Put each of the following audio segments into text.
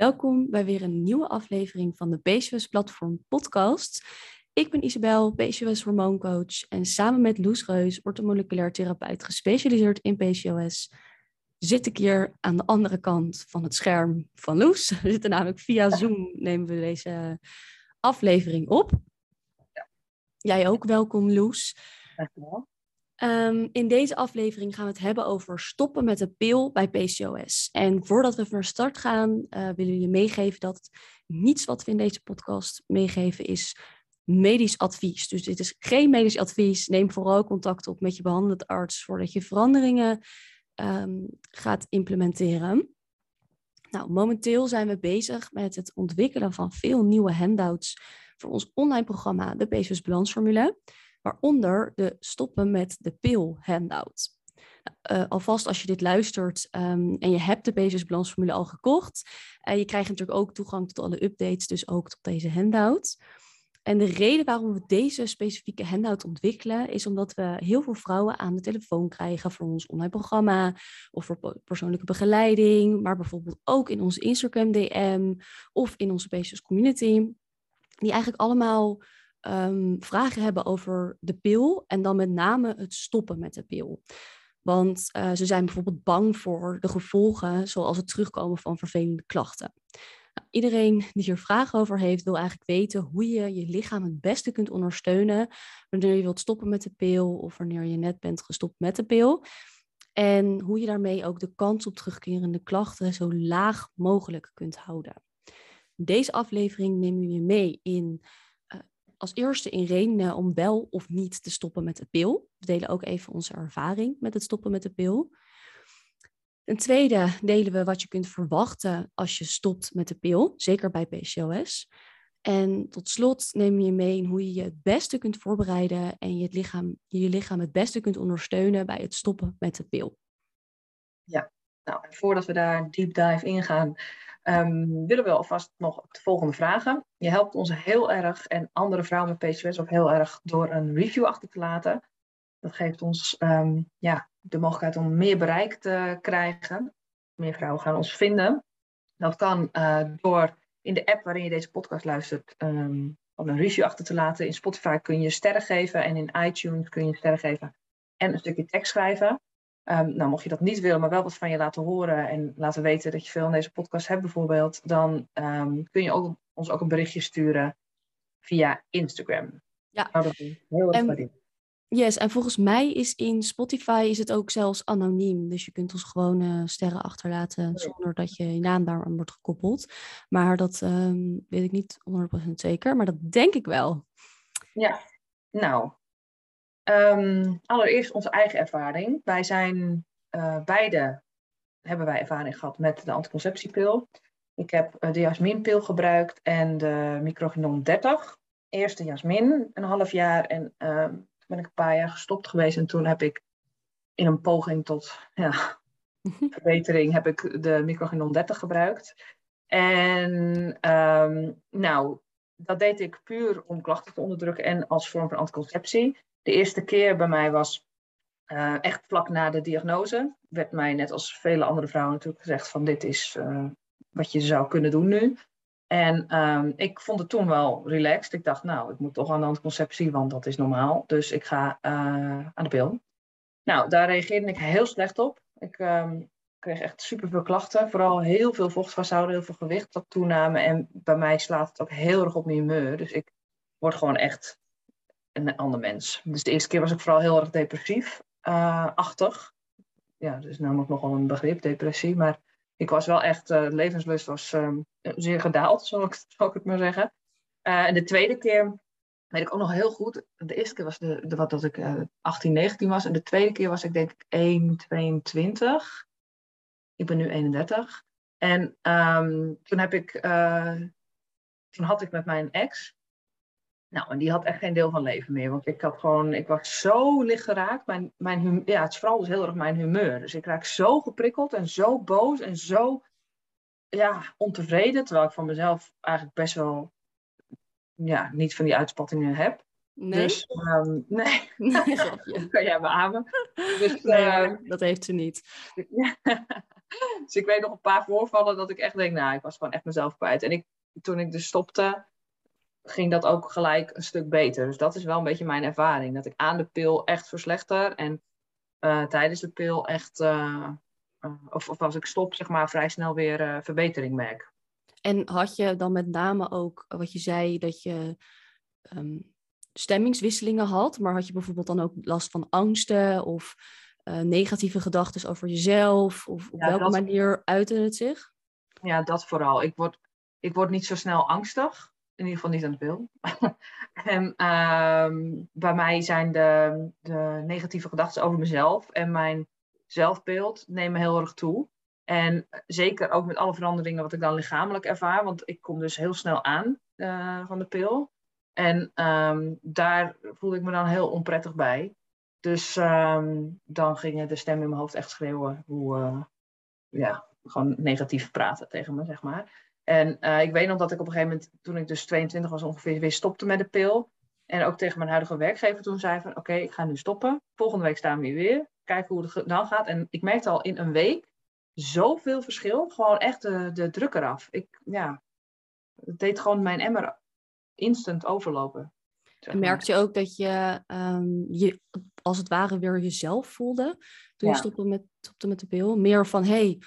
Welkom bij weer een nieuwe aflevering van de PCOS Platform podcast. Ik ben Isabel, PCOS hormooncoach en samen met Loes Reus, orthomoleculair therapeut gespecialiseerd in PCOS, zit ik hier aan de andere kant van het scherm van Loes. We zitten namelijk via Zoom, nemen we deze aflevering op. Jij ook, welkom Loes. Dankjewel. Um, in deze aflevering gaan we het hebben over stoppen met de pil bij PCOS. En voordat we van start gaan, uh, willen we je meegeven dat niets wat we in deze podcast meegeven is medisch advies. Dus dit is geen medisch advies. Neem vooral contact op met je behandelend arts voordat je veranderingen um, gaat implementeren. Nou, momenteel zijn we bezig met het ontwikkelen van veel nieuwe handouts voor ons online programma, de PCOS Balansformule waaronder de stoppen met de pil handout. Uh, alvast als je dit luistert um, en je hebt de Basis Balansformule al gekocht, uh, je krijgt natuurlijk ook toegang tot alle updates, dus ook tot deze handout. En de reden waarom we deze specifieke handout ontwikkelen, is omdat we heel veel vrouwen aan de telefoon krijgen voor ons online programma of voor persoonlijke begeleiding, maar bijvoorbeeld ook in onze Instagram DM of in onze Basis Community, die eigenlijk allemaal um, vragen hebben over de pil en dan met name het stoppen met de pil. Want uh, ze zijn bijvoorbeeld bang voor de gevolgen, zoals het terugkomen van vervelende klachten. Nou, iedereen die hier vragen over heeft, wil eigenlijk weten hoe je je lichaam het beste kunt ondersteunen wanneer je wilt stoppen met de pil of wanneer je net bent gestopt met de pil. En hoe je daarmee ook de kans op terugkerende klachten zo laag mogelijk kunt houden. Deze aflevering nemen we je mee in als eerste in redenen om wel of niet te stoppen met de pil. We delen ook even onze ervaring met het stoppen met de pil. Ten tweede delen we wat je kunt verwachten als je stopt met de pil, zeker bij PCOS. En tot slot neem je mee in hoe je je het beste kunt voorbereiden en je, lichaam, je lichaam het beste kunt ondersteunen bij het stoppen met de pil. Ja, nou, voordat we daar deep dive ingaan, um, willen we alvast nog de volgende vragen. Je helpt ons heel erg en andere vrouwen met PCOS ook heel erg door een review achter te laten. Dat geeft ons um, ja, de mogelijkheid om meer bereik te krijgen. Meer vrouwen gaan ons vinden. Dat kan uh, door in de app waarin je deze podcast luistert, um, een review achter te laten. In Spotify kun je sterren geven en in iTunes kun je sterren geven en een stukje tekst schrijven. Um, nou, mocht je dat niet willen, maar wel wat van je laten horen en laten weten dat je veel in deze podcast hebt bijvoorbeeld, dan um, kun je ook, ons ook een berichtje sturen via Instagram. Ja. Nou, dat is heel erg en, Yes, en volgens mij is in Spotify is het ook zelfs anoniem. Dus je kunt ons gewoon uh, sterren achterlaten zonder dat je, je naam daar aan wordt gekoppeld. Maar dat um, weet ik niet 100% zeker, maar dat denk ik wel. Ja, nou, Um, allereerst onze eigen ervaring. Wij zijn uh, beide, hebben wij ervaring gehad met de anticonceptiepil. Ik heb uh, de jasminpil gebruikt en de microginon 30. Eerst de jasmin, een half jaar. En uh, toen ben ik een paar jaar gestopt geweest. En toen heb ik in een poging tot ja, verbetering heb ik de microginon 30 gebruikt. En um, nou, dat deed ik puur om klachten te onderdrukken en als vorm van anticonceptie. De eerste keer bij mij was uh, echt vlak na de diagnose. Werd mij, net als vele andere vrouwen, natuurlijk gezegd van dit is uh, wat je zou kunnen doen nu. En um, ik vond het toen wel relaxed. Ik dacht, nou, ik moet toch aan de anticonceptie, want dat is normaal. Dus ik ga uh, aan de pil. Nou, daar reageerde ik heel slecht op. Ik um, kreeg echt superveel klachten. Vooral heel veel vocht heel veel gewicht dat toename. En bij mij slaat het ook heel erg op mijn humeur. Dus ik word gewoon echt een ander mens. Dus de eerste keer was ik vooral heel erg depressief-achtig. Uh, ja, dat is namelijk nogal een begrip, depressie. Maar ik was wel echt, uh, levenslust was um, zeer gedaald, zal ik, zal ik het maar zeggen. Uh, en de tweede keer weet ik ook nog heel goed. De eerste keer was de, wat dat ik 18, 19 was. En de tweede keer was ik denk ik 1, 22. Ik ben nu 31. En um, toen heb ik, toen had ik met mijn ex, nou, en die had echt geen deel van leven meer. Want ik had gewoon, ik was zo licht geraakt. Mijn, mijn ja, het is vooral dus heel erg mijn humeur. Dus ik raak zo geprikkeld en zo boos en zo ja, ontevreden. Terwijl ik van mezelf eigenlijk best wel ja, niet van die uitspattingen heb. Nee? Dus, ehm, nee, Nee, grapje. kan jij beamen. Dus, Nee, eh, hoor, dat heeft ze niet. Dus ik weet nog een paar voorvallen dat ik echt denk, nou, ik was gewoon echt mezelf kwijt. En ik, toen ik dus stopte, ging dat ook gelijk een stuk beter. Dus dat is wel een beetje mijn ervaring. Dat ik aan de pil echt verslechter en eh, tijdens de pil echt, eh, eh, of, of als ik stop, zeg maar, vrij snel weer verbetering merk. En had je dan met name ook wat je zei dat je ehm, stemmingswisselingen had, maar had je bijvoorbeeld dan ook last van angsten of negatieve gedachten over jezelf? Of op Ja, welke dat- manier uitte het zich? Ja, dat vooral. Ik word, ik word niet zo snel angstig. In ieder geval niet aan de pil. en ehm, bij mij zijn de, de negatieve gedachten over mezelf en mijn zelfbeeld nemen heel erg toe. En zeker ook met alle veranderingen wat ik dan lichamelijk ervaar. Want ik kom dus heel snel aan eh, van de pil. En ehm, daar voelde ik me dan heel onprettig bij. Dus ehm, dan gingen de stemmen in mijn hoofd echt schreeuwen hoe, eh, ja, gewoon negatief praten tegen me, zeg maar. En eh, ik weet nog dat ik op een gegeven moment, toen ik dus 22 was ongeveer, weer stopte met de pil. En ook tegen mijn huidige werkgever toen zei van, oké, ik ga nu stoppen. Volgende week staan we hier weer. Kijken hoe het dan gaat. En ik merkte al in een week zoveel verschil. Gewoon echt de, de druk eraf. Ik, ja, het deed gewoon mijn emmer instant overlopen. zeg En maar. merkte je ook dat je ehm, je als het ware weer jezelf voelde toen je stopte met, stopte met de pil? Meer van, hey,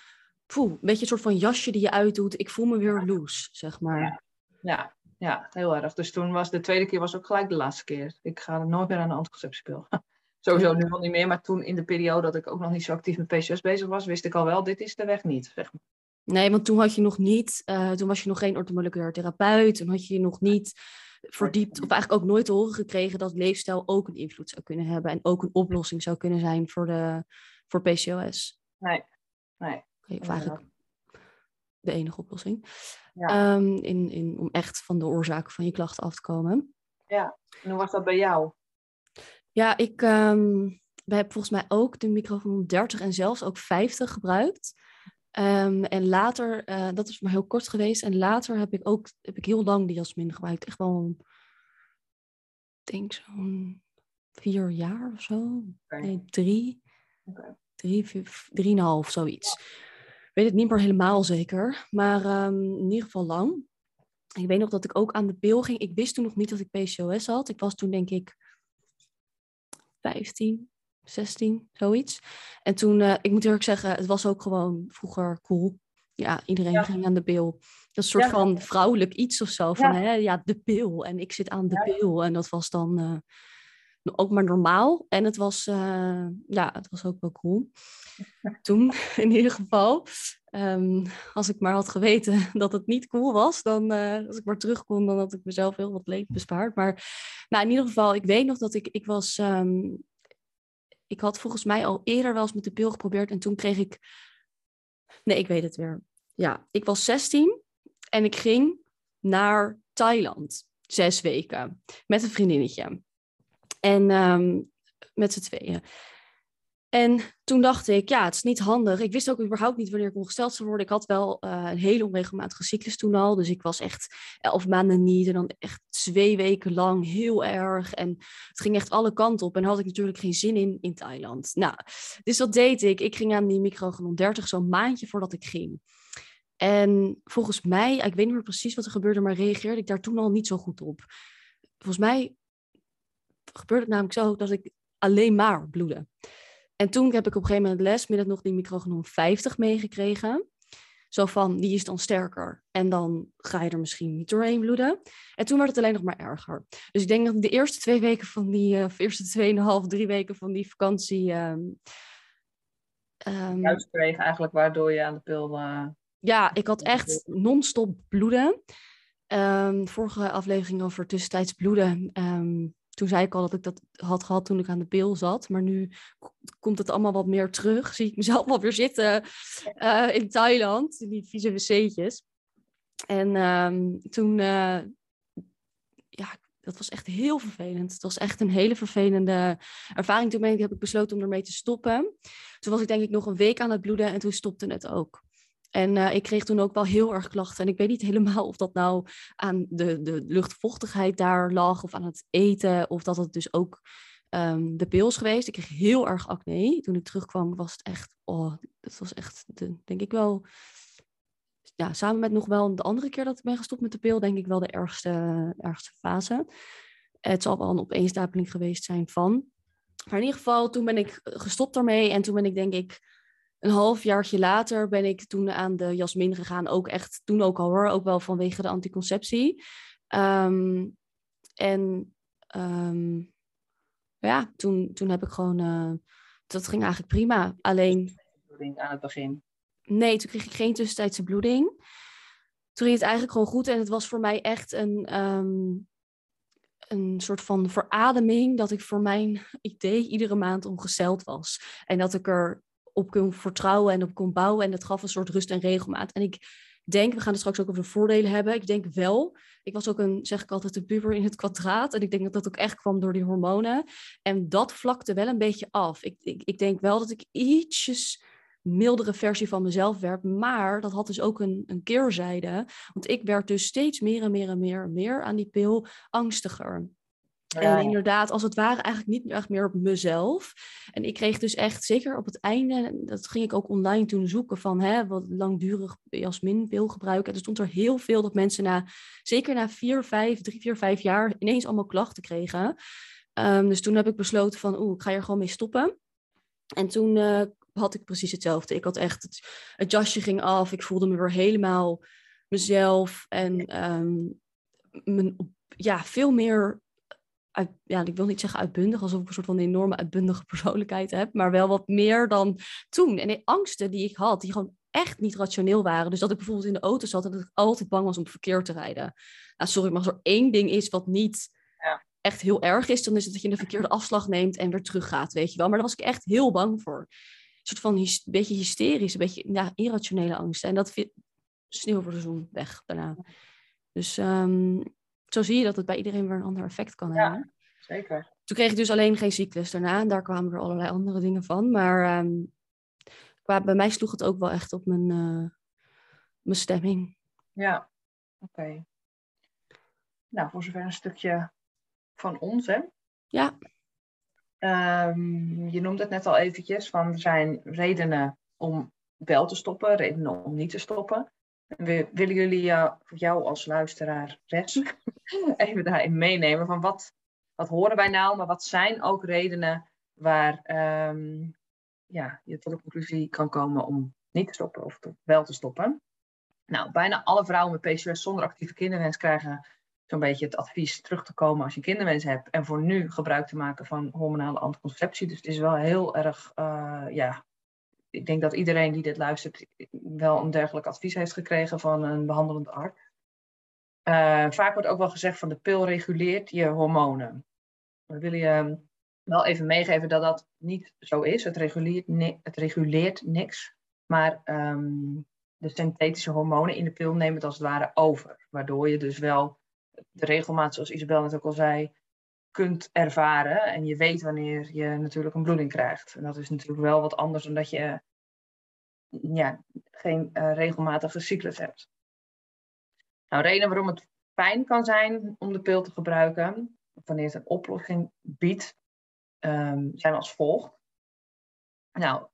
poeh, een beetje een soort van jasje die je uitdoet. Ik voel me weer loose, zeg maar. Ja. Ja, ja, heel erg. Dus toen was de tweede keer was ook gelijk de laatste keer. Ik ga nooit meer aan de anticonceptiepil. Sowieso nu al niet meer, maar toen in de periode dat ik ook nog niet zo actief met PCOS bezig was, wist ik al wel, dit is de weg niet. Zeg maar. Nee, want toen had je nog niet, eh, toen was je nog geen orthomoleculair therapeut, toen had je je nog niet verdiept, of eigenlijk ook nooit te horen gekregen dat leefstijl ook een invloed zou kunnen hebben en ook een oplossing zou kunnen zijn voor, de, voor PCOS. Nee, nee. Oké, Of eigenlijk de enige oplossing. Ja. Ehm, in, in, om echt van de oorzaken van je klachten af te komen. En hoe was dat bij jou? Ja, ik ehm we hebben volgens mij ook de microfoon 30 en zelfs ook 50 gebruikt. Ehm, en later, eh, dat is maar heel kort geweest. En later heb ik ook heb ik heel lang die Jasmin gebruikt. Echt wel, ik denk zo'n vier jaar of zo. Nee, drie. Oké. Drie, vier, drieënhalf, zoiets. Weet het niet meer helemaal zeker. Maar ehm, in ieder geval lang. Ik weet nog dat ik ook aan de pil ging. Ik wist toen nog niet dat ik PCOS had. Ik was toen denk ik 15, 16, zoiets. En toen, eh, ik moet eerlijk zeggen, het was ook gewoon vroeger cool. Ja, iedereen Ja. ging aan de pil. Dat is een soort Ja. van vrouwelijk iets of zo. Van, Ja. Hè, ja, de pil. En ik zit aan de pil. En dat was dan eh, ook maar normaal. En het was, eh, ja, het was ook wel cool. Toen, in ieder geval. Ehm, als ik maar had geweten dat het niet cool was, dan eh, als ik maar terug kon, dan had ik mezelf heel wat leed bespaard. Maar nou, in ieder geval, ik weet nog dat ik, ik was, ehm, ik had volgens mij al eerder wel eens met de pil geprobeerd en toen kreeg ik, nee, ik weet het weer. Ja, ik was 16 en ik ging naar Thailand, zes weken, met een vriendinnetje. En ehm, met z'n tweeën. En toen dacht ik, ja, het is niet handig. Ik wist ook überhaupt niet wanneer ik ongesteld zou worden. Ik had wel eh, een hele onregelmatige cyclus toen al. Dus ik was echt elf maanden niet en dan echt twee weken lang heel erg. En het ging echt alle kanten op. En had ik natuurlijk geen zin in in Thailand. Nou, dus wat deed ik? Ik ging aan die microgenon 30 zo'n maandje voordat ik ging. En volgens mij, ik weet niet meer precies wat er gebeurde, maar reageerde ik daar toen al niet zo goed op. Volgens mij gebeurde het namelijk zo dat ik alleen maar bloedde. En toen heb ik op een gegeven moment les met nog die microgenon 50 meegekregen. Zo van, die is dan sterker. En dan ga je er misschien niet doorheen bloeden. En toen werd het alleen nog maar erger. Dus ik denk dat ik de eerste twee weken van die, uh, of eerste tweeënhalf, drie weken van die vakantie. Um, um, Juist kreeg eigenlijk waardoor je aan de pil. Uh... Ja, ik had echt non-stop bloeden. Um, vorige aflevering over tussentijds bloeden. Um, toen zei ik al dat ik dat had gehad toen ik aan de pil zat. Maar nu komt het allemaal wat meer terug. Zie ik mezelf alweer zitten uh, in Thailand. In die vieze wc'tjes. En um, toen... Uh, ja, dat was echt heel vervelend. Het was echt een hele vervelende ervaring. Toen ben ik, heb ik besloten om ermee te stoppen. Toen was ik denk ik nog een week aan het bloeden. En toen stopte het ook. En uh, ik kreeg toen ook wel heel erg klachten. En ik weet niet helemaal of dat nou aan de, de luchtvochtigheid daar lag, of aan het eten, of dat het dus ook um, de pils geweest. Ik kreeg heel erg acne. Toen ik terugkwam was het echt, oh, het was echt, de, denk ik wel, ja, samen met nog wel de andere keer dat ik ben gestopt met de pil, denk ik wel de ergste, ergste fase. Het zal wel een opeenstapeling geweest zijn van. Maar in ieder geval, toen ben ik gestopt daarmee. En toen ben ik denk ik een halfjaartje later ben ik toen aan de Jasmin gegaan. Ook echt toen ook al hoor, ook wel vanwege de anticonceptie. Um, en um, ja, toen, toen heb ik gewoon, uh, dat ging eigenlijk prima. Alleen. Aan het begin. Nee, toen kreeg ik geen tussentijdse bloeding. Toen ging het eigenlijk gewoon goed en het was voor mij echt een, um, een soort van verademing dat ik voor mijn idee iedere maand ongesteld was. En dat ik er op kon vertrouwen en op kon bouwen en dat gaf een soort rust en regelmaat. En ik denk, we gaan het straks ook over de voordelen hebben. Ik denk wel, ik was ook een, zeg ik altijd, de puber in het kwadraat. En ik denk dat dat ook echt kwam door die hormonen. En dat vlakte wel een beetje af. Ik, ik, ik denk wel dat ik ietsjes mildere versie van mezelf werd. Maar dat had dus ook een, een keerzijde. Want ik werd dus steeds meer en meer en meer en meer aan die pil angstiger. En inderdaad, als het ware, eigenlijk niet echt meer op mezelf. En ik kreeg dus echt, zeker op het einde, dat ging ik ook online toen zoeken van hè, wat langdurig jasminpil gebruiken. En er stond er heel veel dat mensen na, zeker na vier, vijf, drie, vier, vijf jaar, ineens allemaal klachten kregen. Um, dus toen heb ik besloten van, oeh, ik ga er gewoon mee stoppen. En toen uh, had ik precies hetzelfde. Ik had echt, het, jasje ging af, ik voelde me weer helemaal mezelf. En um, mijn, ja, veel meer uit, ja, ik wil niet zeggen uitbundig, alsof ik een soort van enorme uitbundige persoonlijkheid heb, maar wel wat meer dan toen. En de angsten die ik had, die gewoon echt niet rationeel waren. Dus dat ik bijvoorbeeld in de auto zat en dat ik altijd bang was om verkeer te rijden. Nou, sorry, maar als er één ding is wat niet ja. echt heel erg is, dan is het dat je een verkeerde afslag neemt en weer teruggaat, weet je wel. Maar daar was ik echt heel bang voor. Een soort van een beetje hysterisch, een beetje ja, irrationele angsten. En dat sneeuw voor de zon weg daarna. Dus um, zo zie je dat het bij iedereen weer een ander effect kan ja, hebben. Zeker. Toen kreeg ik dus alleen geen cyclus daarna. Daar kwamen er allerlei andere dingen van. Maar um, qua, bij mij sloeg het ook wel echt op mijn, uh, mijn stemming. Ja, oké. Nou, voor zover een stukje van ons, hè? Ja. Um, je noemde het net al eventjes, van er zijn redenen om wel te stoppen, redenen om niet te stoppen. We willen jullie uh, jou als luisteraar res even daarin meenemen van wat, wat horen wij nou, maar wat zijn ook redenen waar um, ja, je tot de conclusie kan komen om niet te stoppen of wel te stoppen. Nou, bijna alle vrouwen met PCOS zonder actieve kinderwens krijgen zo'n beetje het advies terug te komen als je kinderwens hebt en voor nu gebruik te maken van hormonale anticonceptie. Dus het is wel heel erg uh, ja, ik denk dat iedereen die dit luistert wel een dergelijk advies heeft gekregen van een behandelend arts. Uh, vaak wordt ook wel gezegd van de pil reguleert je hormonen. We willen je wel even meegeven dat dat niet zo is. Het reguleert, het reguleert niks. Maar um, de synthetische hormonen in de pil nemen het als het ware over. Waardoor je dus wel de regelmaat, zoals Isabel net ook al zei, kunt ervaren. En je weet wanneer je natuurlijk een bloeding krijgt. En dat is natuurlijk wel wat anders dan dat je ja, geen uh, regelmatige cyclus hebt. Nou, reden waarom het fijn kan zijn om de pil te gebruiken, wanneer het een oplossing biedt, um, zijn als volgt. Nou,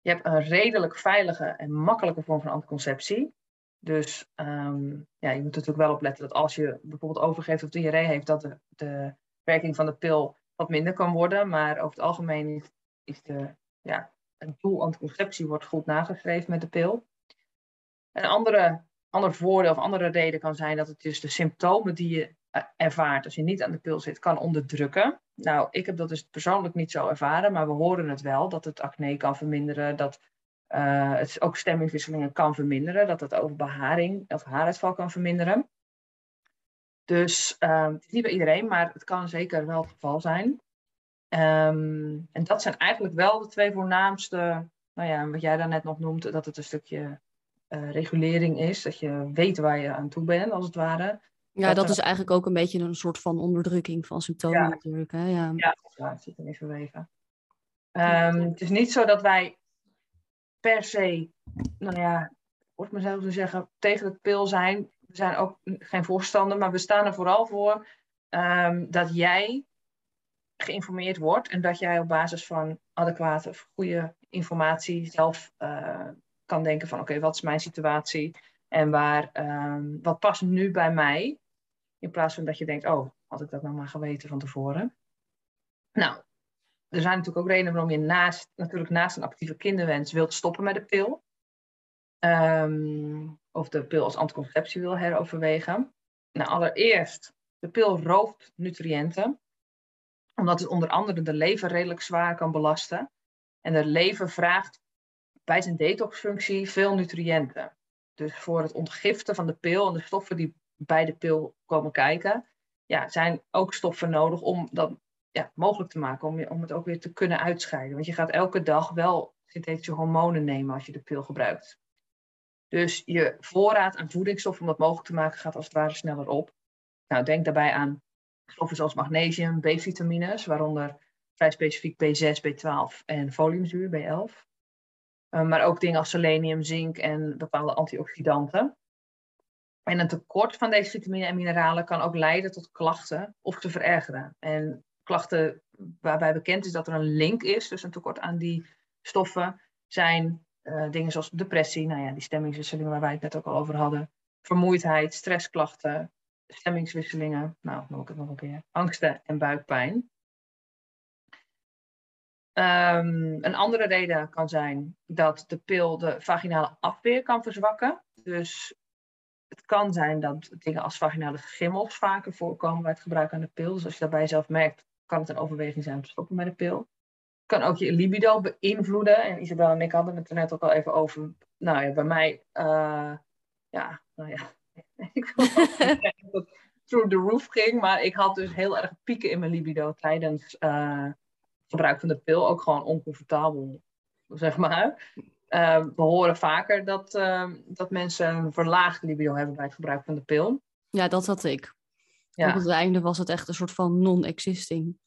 je hebt een redelijk veilige en makkelijke vorm van anticonceptie. Dus um, ja, je moet natuurlijk wel opletten dat als je bijvoorbeeld overgeeft of diarree heeft, dat de, de werking van de pil wat minder kan worden. Maar over het algemeen is, de, ja, het doel anticonceptie wordt goed nageschreven met de pil. Een andere, ander voordeel of andere reden kan zijn dat het dus de symptomen die je eh, ervaart als je niet aan de pil zit, kan onderdrukken. Nou, ik heb dat dus persoonlijk niet zo ervaren, maar we horen het wel, dat het acne kan verminderen, dat uh, het ook stemmingwisselingen kan verminderen, dat het over beharing of haaruitval kan verminderen. Dus um, het is niet bij iedereen, maar het kan zeker wel het geval zijn. Um, en dat zijn eigenlijk wel de twee voornaamste, nou ja, wat jij daarnet nog noemt, dat het een stukje uh, regulering is. Dat je weet waar je aan toe bent, als het ware. Ja, dat, dat is eigenlijk ook een beetje een soort van onderdrukking van symptomen ja. natuurlijk. Hè? Ja, ja dat is waar. Het zit erin verweven. Um, het is niet zo dat wij per se, nou ja, hoort mezelf te zeggen, tegen het pil zijn. We zijn ook geen voorstander, maar we staan er vooral voor ehm, dat jij geïnformeerd wordt en dat jij op basis van adequate, goede informatie zelf uh, kan denken van oké, wat is mijn situatie en waar, um, wat past nu bij mij? In plaats van dat je denkt, oh, had ik dat nou maar geweten van tevoren. Nou, er zijn natuurlijk ook redenen waarom je naast, natuurlijk naast een actieve kinderwens wilt stoppen met de pil. Um, of de pil als anticonceptie wil heroverwegen. Nou, allereerst, de pil rooft nutriënten. Omdat het onder andere de lever redelijk zwaar kan belasten. En de lever vraagt bij zijn detoxfunctie veel nutriënten. Dus voor het ontgiften van de pil en de stoffen die bij de pil komen kijken, ja, zijn ook stoffen nodig om dat ja, mogelijk te maken, om, om het ook weer te kunnen uitscheiden. Want je gaat elke dag wel synthetische hormonen nemen als je de pil gebruikt. Dus je voorraad aan voedingsstoffen om dat mogelijk te maken gaat als het ware sneller op. Nou, denk daarbij aan stoffen zoals magnesium, B-vitamines, waaronder vrij specifiek B6, B12 en foliumzuur, B11. Uh, maar ook dingen als selenium, zink en bepaalde antioxidanten. En een tekort van deze vitamine en mineralen kan ook leiden tot klachten of te verergeren. En klachten waarbij bekend is dat er een link is tussen een tekort aan die stoffen, zijn uh, dingen zoals depressie, nou ja, die stemmingswisselingen waar wij het net ook al over hadden, vermoeidheid, stressklachten, stemmingswisselingen, nou, noem ik het nog een keer, angsten en buikpijn. Um, een andere reden kan zijn dat de pil de vaginale afweer kan verzwakken. Dus het kan zijn dat dingen als vaginale schimmels vaker voorkomen bij het gebruik aan de pil. Dus als je daarbij zelf merkt, kan het een overweging zijn om te stoppen met de pil kan ook je libido beïnvloeden. En Isabel en ik hadden het er net ook al even over. Nou ja, bij mij, uh, ja, nou ja, ik wil zeggen dat het through the roof ging. Maar ik had dus heel erg pieken in mijn libido tijdens uh, gebruik van de pil. Ook gewoon oncomfortabel, zeg maar. Uh, we horen vaker dat, dat mensen een verlaagd libido hebben bij het gebruik van de pil. Ja, dat had ik. Ja. Op het einde was het echt een soort van non-existing.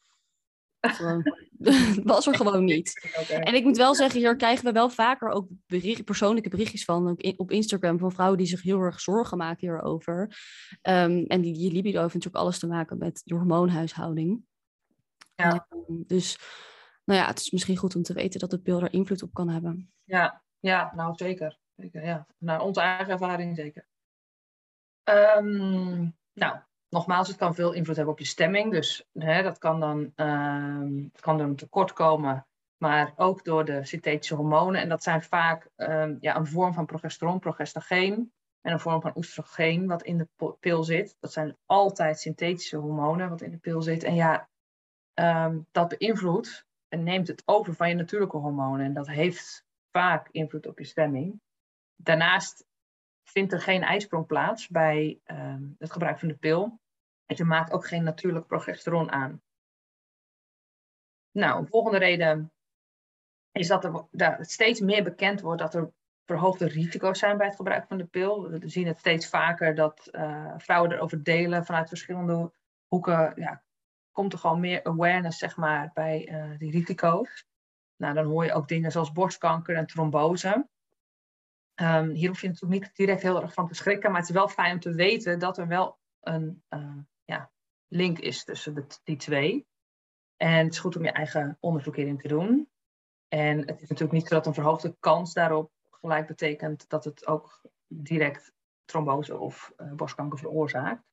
was er gewoon niet. En ik moet wel zeggen, hier krijgen we wel vaker ook bericht, persoonlijke berichtjes van op Instagram van vrouwen die zich heel erg zorgen maken hierover. Um, en die, die libido heeft natuurlijk alles te maken met de hormoonhuishouding. Ja. Um, dus nou ja, het is misschien goed om te weten dat de pil er invloed op kan hebben. Ja, ja nou zeker. zeker ja. Naar onze eigen ervaring zeker. Um, nou, nogmaals, het kan veel invloed hebben op je stemming. Dus hè, dat kan dan, uh, kan door een tekort komen, maar ook door de synthetische hormonen. En dat zijn vaak uh, ja, een vorm van progesteron, progestageen. En een vorm van oestrogeen wat in de pil zit. Dat zijn altijd synthetische hormonen wat in de pil zit. En ja, um, dat beïnvloedt en neemt het over van je natuurlijke hormonen. En dat heeft vaak invloed op je stemming. Daarnaast vindt er geen ijsprong plaats bij het gebruik van de pil. Je maakt ook geen natuurlijk progesteron aan. Nou, een volgende reden is dat er dat steeds meer bekend wordt dat er verhoogde risico's zijn bij het gebruik van de pil. We zien het steeds vaker dat uh, vrouwen erover delen vanuit verschillende hoeken. Ja, komt er gewoon meer awareness zeg maar, bij uh, die risico's. Nou, dan hoor je ook dingen zoals borstkanker en trombose. Um, hier hoef je natuurlijk niet direct heel erg van te schrikken, maar het is wel fijn om te weten dat er wel een ja, link is tussen de, die twee. En het is goed om je eigen onderzoek hierin te doen. En het is natuurlijk niet zo dat een verhoogde kans daarop gelijk betekent dat het ook direct trombose of uh, borstkanker veroorzaakt.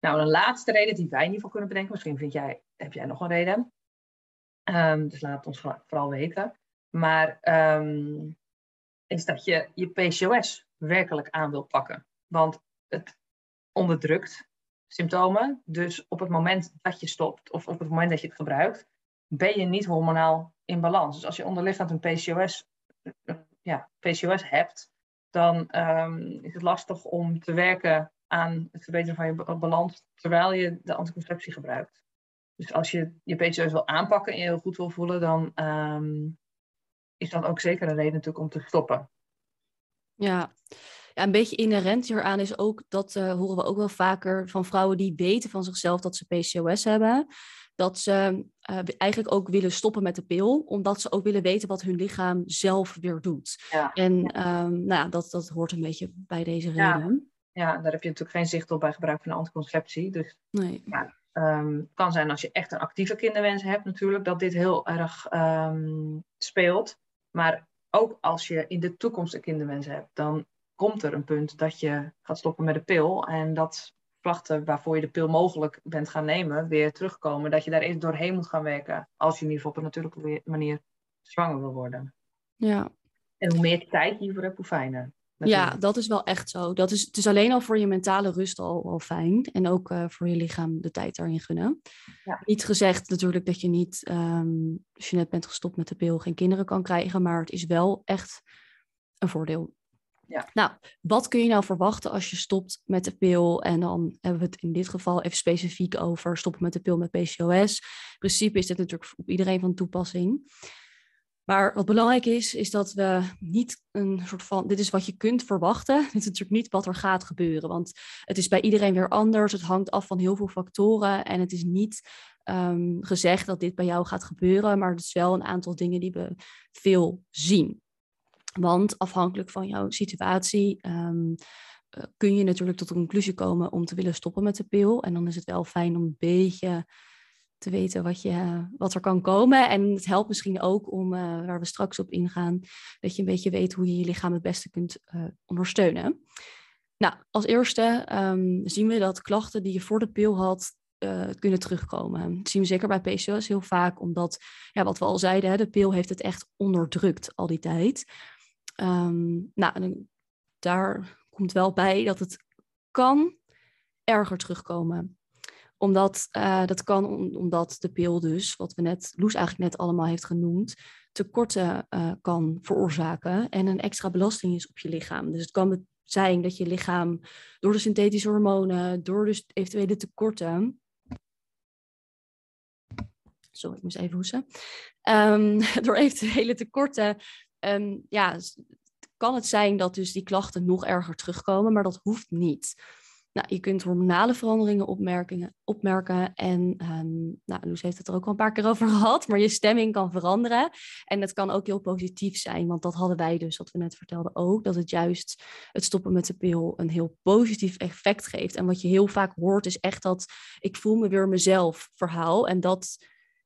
Nou, een laatste reden die wij in ieder geval kunnen bedenken, misschien vind jij, heb jij nog een reden. Um, dus laat het ons vooral weten. Maar um, is dat je je PCOS werkelijk aan wil pakken. Want het onderdrukt symptomen. Dus op het moment dat je stopt of op het moment dat je het gebruikt, ben je niet hormonaal in balans. Dus als je onderliggend een PCOS, ja, PCOS hebt, dan um, is het lastig om te werken aan het verbeteren van je balans terwijl je de anticonceptie gebruikt. Dus als je je PCOS wil aanpakken en je heel goed wil voelen, dan um, is dat ook zeker een reden natuurlijk om te stoppen. Ja, ja, een beetje inherent hieraan is ook, dat uh, horen we ook wel vaker van vrouwen die weten van zichzelf dat ze PCOS hebben, dat ze uh, eigenlijk ook willen stoppen met de pil, omdat ze ook willen weten wat hun lichaam zelf weer doet. Ja. En ehm, nou ja, dat, dat hoort een beetje bij deze reden. Ja. daar heb je natuurlijk geen zicht op bij gebruik van anticonceptie. Dus nee. ja, um, kan zijn als je echt een actieve kinderwens hebt natuurlijk, dat dit heel erg ehm, speelt. Maar ook als je in de toekomst een kinderwens hebt, dan komt er een punt dat je gaat stoppen met de pil. En dat klachten waarvoor je de pil mogelijk bent gaan nemen, weer terugkomen. Dat je daar even doorheen moet gaan werken. Als je in ieder geval op een natuurlijke manier zwanger wil worden. Ja. En hoe meer tijd je hiervoor hebt, hoe fijner. Ja, dat is wel echt zo. Dat is, het is alleen al voor je mentale rust al, al fijn. En ook uh, voor je lichaam de tijd daarin gunnen. Ja. Niet gezegd natuurlijk dat je niet, um, als je net bent gestopt met de pil, geen kinderen kan krijgen. Maar het is wel echt een voordeel. Ja. Nou, wat kun je nou verwachten als je stopt met de pil? En dan hebben we het in dit geval even specifiek over stoppen met de pil met PCOS. In principe is dit natuurlijk op iedereen van toepassing. Maar wat belangrijk is, is dat we niet een soort van, dit is wat je kunt verwachten. Dit is natuurlijk niet wat er gaat gebeuren, want het is bij iedereen weer anders. Het hangt af van heel veel factoren en het is niet um, gezegd dat dit bij jou gaat gebeuren, maar het is wel een aantal dingen die we veel zien. Want afhankelijk van jouw situatie um, kun je natuurlijk tot de conclusie komen om te willen stoppen met de pil. En dan is het wel fijn om een beetje te weten wat, je, wat er kan komen. En het helpt misschien ook om, uh, waar we straks op ingaan, dat je een beetje weet hoe je je lichaam het beste kunt uh, ondersteunen. Nou, als eerste um, zien we dat klachten die je voor de pil had, kunnen terugkomen. Dat zien we zeker bij PCOS heel vaak, omdat, ja, wat we al zeiden, hè, de pil heeft het echt onderdrukt al die tijd. Um, nou, daar komt wel bij dat het kan erger terugkomen omdat uh, dat kan omdat de pil dus, wat we net, Loes eigenlijk net allemaal heeft genoemd, tekorten uh, kan veroorzaken en een extra belasting is op je lichaam. Dus het kan zijn dat je lichaam door de synthetische hormonen, door dus eventuele tekorten. Sorry, ik moest even hoesten. Um, door eventuele tekorten, um, ja, kan het zijn dat dus die klachten nog erger terugkomen, maar dat hoeft niet. Nou, je kunt hormonale veranderingen opmerken. opmerken. En um, nou, heeft het er ook al een paar keer over gehad. Maar je stemming kan veranderen. En dat kan ook heel positief zijn. Want dat hadden wij dus, wat we net vertelden ook. Dat het juist het stoppen met de pil een heel positief effect geeft. En wat je heel vaak hoort is echt dat ik voel me weer mezelf verhaal. En dat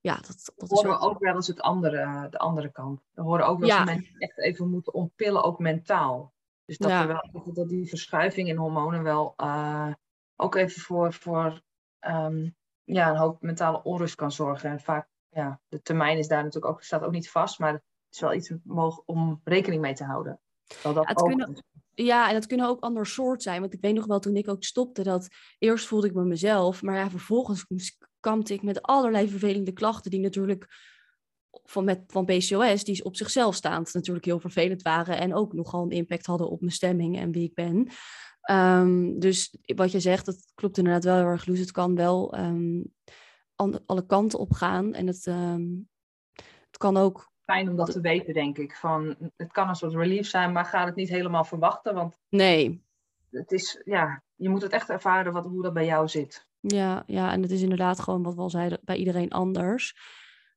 ja, dat, dat horen we ook wel eens het andere, de andere kant. We horen ook wel eens ja. mensen echt even moeten ontpillen, ook mentaal. Dus dat, ja. wel, dat die verschuiving in hormonen wel uh, ook even voor, voor um, ja, een hoop mentale onrust kan zorgen. En vaak, ja, de termijn is daar natuurlijk ook, staat ook niet vast, maar het is wel iets om rekening mee te houden. Dat dat ja, ook kunnen, ja, en dat kunnen ook ander soort zijn. Want ik weet nog wel toen ik ook stopte, dat eerst voelde ik me mezelf, maar ja, vervolgens kampte ik met allerlei vervelende klachten die natuurlijk van, met, van PCOS, die op zichzelf staand natuurlijk heel vervelend waren en ook nogal een impact hadden op mijn stemming en wie ik ben. Um, dus wat je zegt, dat klopt inderdaad wel heel erg, Loes. Het kan wel um, alle kanten op gaan en het, um, het kan ook... Fijn om dat te weten, denk ik. Van, het kan een soort relief zijn, maar ga het niet helemaal verwachten, want... Nee. Het is, ja, je moet het echt ervaren wat, hoe dat bij jou zit. Ja, ja, en het is inderdaad gewoon wat we al zeiden, bij iedereen anders.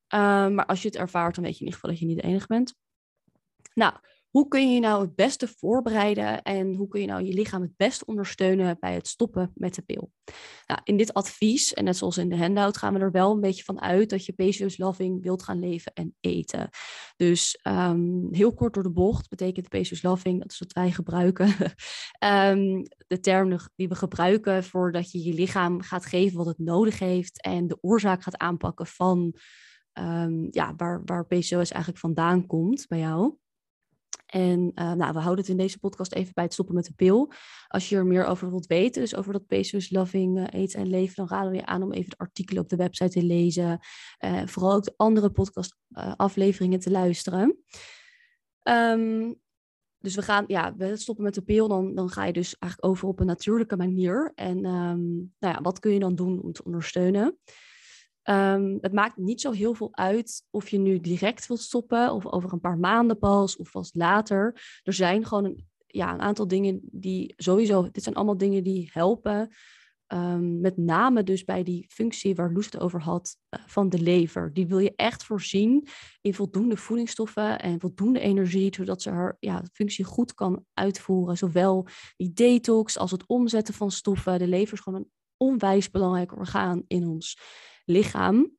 Ehm, maar als je het ervaart, dan weet je in ieder geval dat je niet de enige bent. Nou, hoe kun je nou het beste voorbereiden en hoe kun je nou je lichaam het beste ondersteunen bij het stoppen met de pil? Nou, in dit advies, en net zoals in de handout, gaan we er wel een beetje van uit dat je PCOS loving wilt gaan leven en eten. Dus um, heel kort door de bocht betekent PCOS loving, dat is wat wij gebruiken, um, de term die we gebruiken voordat je je lichaam gaat geven wat het nodig heeft en de oorzaak gaat aanpakken van um, ja, waar, waar PCOS eigenlijk vandaan komt bij jou. En uh, nou, we houden het in deze podcast even bij het stoppen met de pil. Als je er meer over wilt weten, dus over dat PCOS loving, uh, eten en leven, dan raden we je aan om even de artikelen op de website te lezen. Uh, vooral ook de andere podcast afleveringen te luisteren. Um, dus we gaan, ja, we stoppen met de pil, dan, dan ga je dus eigenlijk over op een natuurlijke manier. En um, nou ja, wat kun je dan doen om te ondersteunen? Um, het maakt niet zo heel veel uit of je nu direct wilt stoppen of over een paar maanden pas of vast later. Er zijn gewoon een, ja, een aantal dingen die sowieso, dit zijn allemaal dingen die helpen ehm, met name dus bij die functie waar Loes het over had eh, van de lever. Die wil je echt voorzien in voldoende voedingsstoffen en voldoende energie, zodat ze haar ja, functie goed kan uitvoeren. Zowel die detox als het omzetten van stoffen. De lever is gewoon een onwijs belangrijk orgaan in ons lichaam.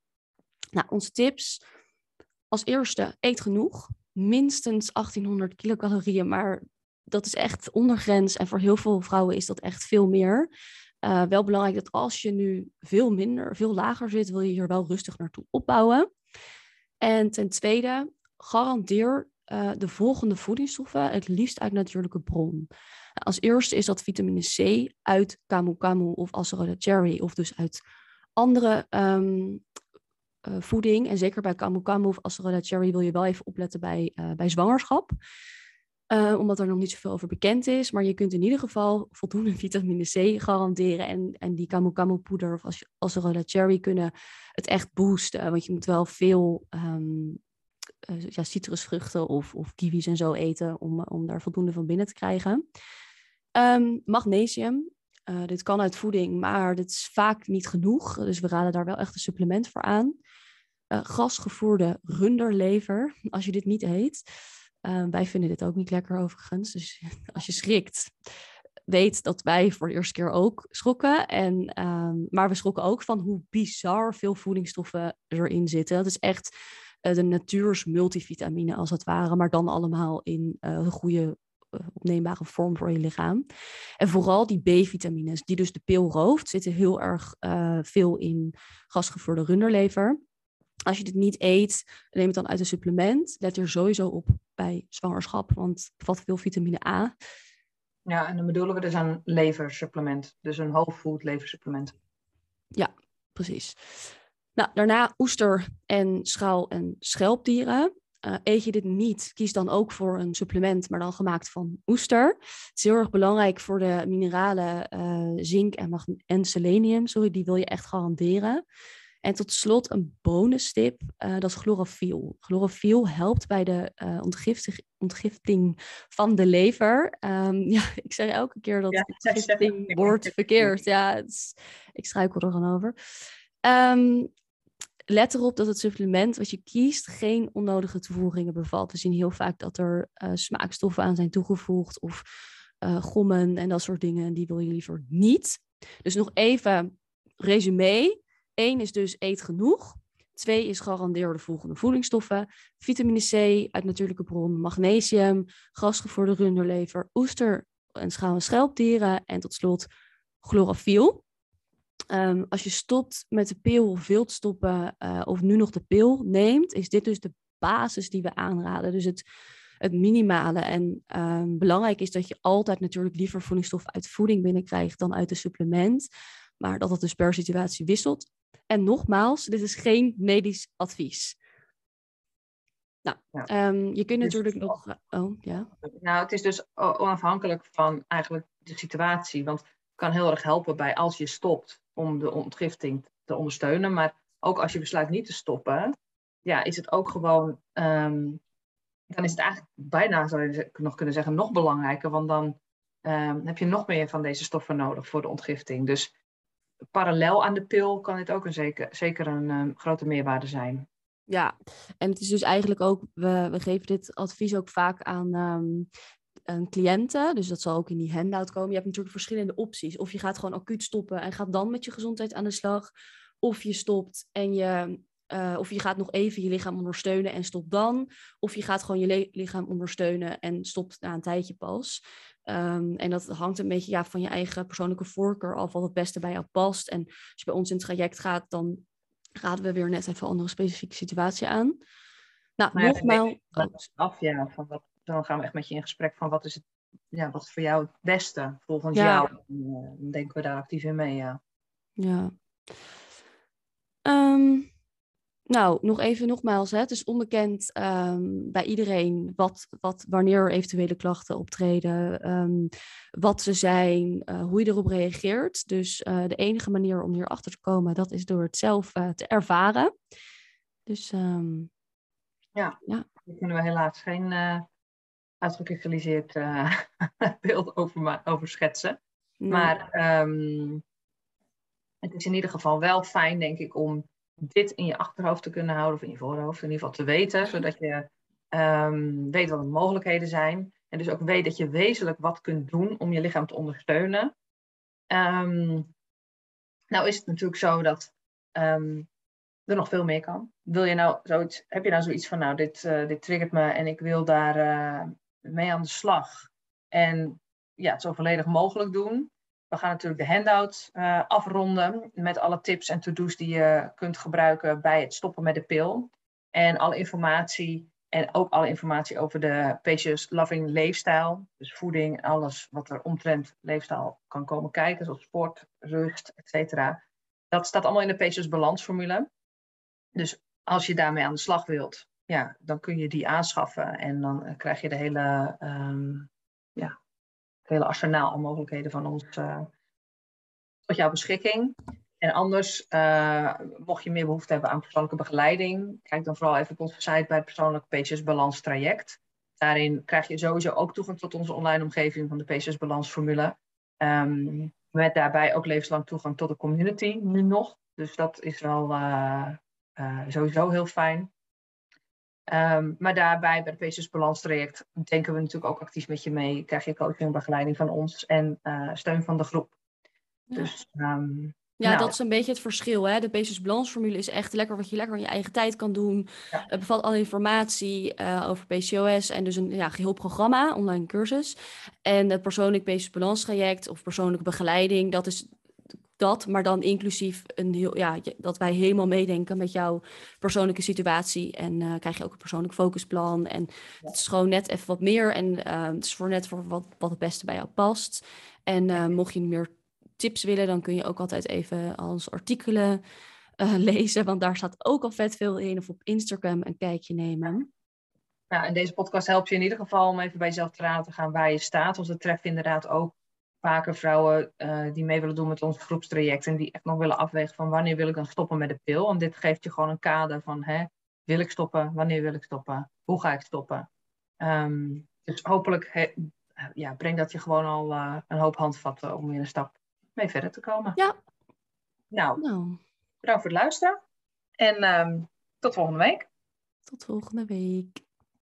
Nou, onze tips. Als eerste, eet genoeg. Minstens 1800 kilocalorieën, maar dat is echt ondergrens. En voor heel veel vrouwen is dat echt veel meer. Uh, wel belangrijk dat als je nu veel minder, veel lager zit, wil je hier wel rustig naartoe opbouwen. En ten tweede, garandeer uh, de volgende voedingsstoffen het liefst uit natuurlijke bron. Als eerste is dat vitamine C uit camu camu of acerola cherry, of dus uit andere um, uh, voeding. En zeker bij camu camu of acerola cherry wil je wel even opletten bij, uh, bij zwangerschap. Uh, omdat er nog niet zoveel over bekend is. Maar je kunt in ieder geval voldoende vitamine C garanderen. En, en die camu camu poeder of als acerola cherry kunnen het echt boosten. Want je moet wel veel uh, ja, citrusvruchten of, of kiwis en zo eten om, om daar voldoende van binnen te krijgen. Um, magnesium. Uh, dit kan uit voeding, maar dit is vaak niet genoeg. Dus we raden daar wel echt een supplement voor aan. Uh, gasgevoerde runderlever, als je dit niet eet. Uh, wij vinden dit ook niet lekker overigens. Dus als je schrikt, weet dat wij voor de eerste keer ook schrokken. En, um, maar we schrokken ook van hoe bizar veel voedingsstoffen erin zitten. Dat is echt uh, de natuurs multivitamine als het ware, maar dan allemaal in uh, goede opneembare vorm voor je lichaam. En vooral die B-vitamines, die dus de pil rooft, zitten heel erg uh, veel in gasgevoerde runderlever. Als je dit niet eet, neem het dan uit een supplement. Let er sowieso op bij zwangerschap, want het bevat veel vitamine A. Ja, en dan bedoelen we dus een leversupplement. Dus een whole food leversupplement. Ja, precies. Nou, daarna oester en schaal- en schelpdieren. Uh, eet je dit niet, kies dan ook voor een supplement, maar dan gemaakt van oester. Het is heel erg belangrijk voor de mineralen uh, zink en, en selenium. Sorry, die wil je echt garanderen. En tot slot een bonus tip, uh, dat is chlorofiel. Chlorofiel helpt bij de ontgifting van de lever. Um, ja, ik zeg elke keer dat ja, ontgifting wordt verkeerd. Ja, is, ik struikel er gewoon over. Um, let erop dat het supplement wat je kiest geen onnodige toevoegingen bevat. We zien heel vaak dat er uh, smaakstoffen aan zijn toegevoegd of gommen en dat soort dingen. Die wil je liever niet. Dus nog even resume. Eén is dus eet genoeg. Twee is garandeer de volgende voedingsstoffen. Vitamine C uit natuurlijke bron, magnesium, grasgevoerde runderlever, oester en schaal- en schelpdieren. En tot slot chlorofiel. Um, als je stopt met de pil of wilt stoppen uh, of nu nog de pil neemt, is dit dus de basis die we aanraden. Dus het, het minimale. En um, belangrijk is dat je altijd natuurlijk liever voedingsstoffen uit voeding binnenkrijgt dan uit een supplement. Maar dat het dus per situatie wisselt. En nogmaals, dit is geen medisch advies. Nou, ja. um, je kunt dus natuurlijk nog. Oh, ja. Nou, het is dus onafhankelijk van eigenlijk de situatie. Want het kan heel erg helpen bij als je stopt om de ontgifting te ondersteunen. Maar ook als je besluit niet te stoppen, ja, is het ook gewoon. Um, dan is het eigenlijk bijna, zou je nog kunnen zeggen, nog belangrijker. Want dan um, heb je nog meer van deze stoffen nodig voor de ontgifting. Dus parallel aan de pil kan dit ook een zeker, zeker een um, grote meerwaarde zijn. Ja, en het is dus eigenlijk ook, we, we geven dit advies ook vaak aan, aan cliënten. Dus dat zal ook in die handout komen. Je hebt natuurlijk verschillende opties. Of je gaat gewoon acuut stoppen en gaat dan met je gezondheid aan de slag. Of je stopt en je uh, of je gaat nog even je lichaam ondersteunen en stopt dan. Of je gaat gewoon je lichaam ondersteunen en stopt na een tijdje pas. Um, en dat hangt een beetje ja, van je eigen persoonlijke voorkeur af, wat het beste bij jou past. En als je bij ons in het traject gaat, dan raden we weer net even een andere specifieke situatie aan. Nou, nogmaals. Oh. Af, ja, van wat, dan gaan we echt met je in gesprek van wat is het, ja, wat is voor jou het beste volgens ja. jou. Dan denken we daar actief in mee, ja. Ja. Um, nou, nog even nogmaals, hè, het is onbekend um, bij iedereen wat, wat, wanneer eventuele klachten optreden, um, wat ze zijn, uh, hoe je erop reageert. Dus uh, de enige manier om hierachter te komen, dat is door het zelf uh, te ervaren. Dus ja, ja, daar kunnen we helaas geen uitgekristalliseerd beeld over, over schetsen. Nee. Maar Het is in ieder geval wel fijn, denk ik, om dit in je achterhoofd te kunnen houden, of in je voorhoofd in ieder geval te weten, zodat je um, weet wat de mogelijkheden zijn. En dus ook weet dat je wezenlijk wat kunt doen om je lichaam te ondersteunen. Um, nou is het natuurlijk zo dat um, er nog veel meer kan. Wil je nou zoiets, heb je nou zoiets van, nou, dit, uh, dit triggert me en ik wil daar uh, mee aan de slag. En ja, het zo volledig mogelijk doen. We gaan natuurlijk de handout uh, afronden met alle tips en to-do's die je kunt gebruiken bij het stoppen met de pil. En alle informatie en ook alle informatie over de Patients Loving Leefstijl. Dus voeding, alles wat er omtrent leefstijl kan komen kijken, zoals sport, rust, etc. Dat staat allemaal in de Patients Balansformule. Dus als je daarmee aan de slag wilt, ja, dan kun je die aanschaffen en dan eh, krijg je de hele, um, ja, het hele arsenaal aan mogelijkheden van ons uh, tot jouw beschikking. En anders, uh, mocht je meer behoefte hebben aan persoonlijke begeleiding, kijk dan vooral even op onze site bij het persoonlijk Pages Balans traject. Daarin krijg je sowieso ook toegang tot onze online omgeving van de Pages Balans. Um, met daarbij ook levenslang toegang tot de community, nu nog. Dus dat is wel uh, sowieso heel fijn. Um, maar daarbij bij het Pages Balans traject denken we natuurlijk ook actief met je mee. Krijg je coaching en begeleiding van ons en steun van de groep. Ja. Dus um, ja, nou. dat is een beetje het verschil. Hè? De Basis Balance formule is echt lekker wat je lekker in je eigen tijd kan doen. Ja. Het bevat alle informatie uh, over PCOS en dus een ja, geheel programma, online cursus. En het persoonlijk Basis Balance traject of persoonlijke begeleiding, dat is dat, maar dan inclusief een heel, ja, dat wij helemaal meedenken met jouw persoonlijke situatie. En uh, krijg je ook een persoonlijk focusplan. En ja. het is gewoon net even wat meer. En uh, het is voor net voor wat, wat het beste bij jou past. En uh, mocht je meer tips willen, dan kun je ook altijd even als artikelen uh, lezen, want daar staat ook al vet veel in. Of op Instagram een kijkje nemen. Nou, en deze podcast helpt je in ieder geval om even bij jezelf te raden te gaan waar je staat. Want we treffen inderdaad ook vaker vrouwen uh, die mee willen doen met ons groepstraject. En die echt nog willen afwegen van wanneer wil ik dan stoppen met de pil. Want dit geeft je gewoon een kader van hè, wil ik stoppen, wanneer wil ik stoppen, hoe ga ik stoppen. Um, dus hopelijk he, ja, breng dat je gewoon al uh, een hoop handvatten om in een stap mee verder te komen. Ja. Nou, nou. bedankt voor het luisteren. En um, tot volgende week. Tot volgende week.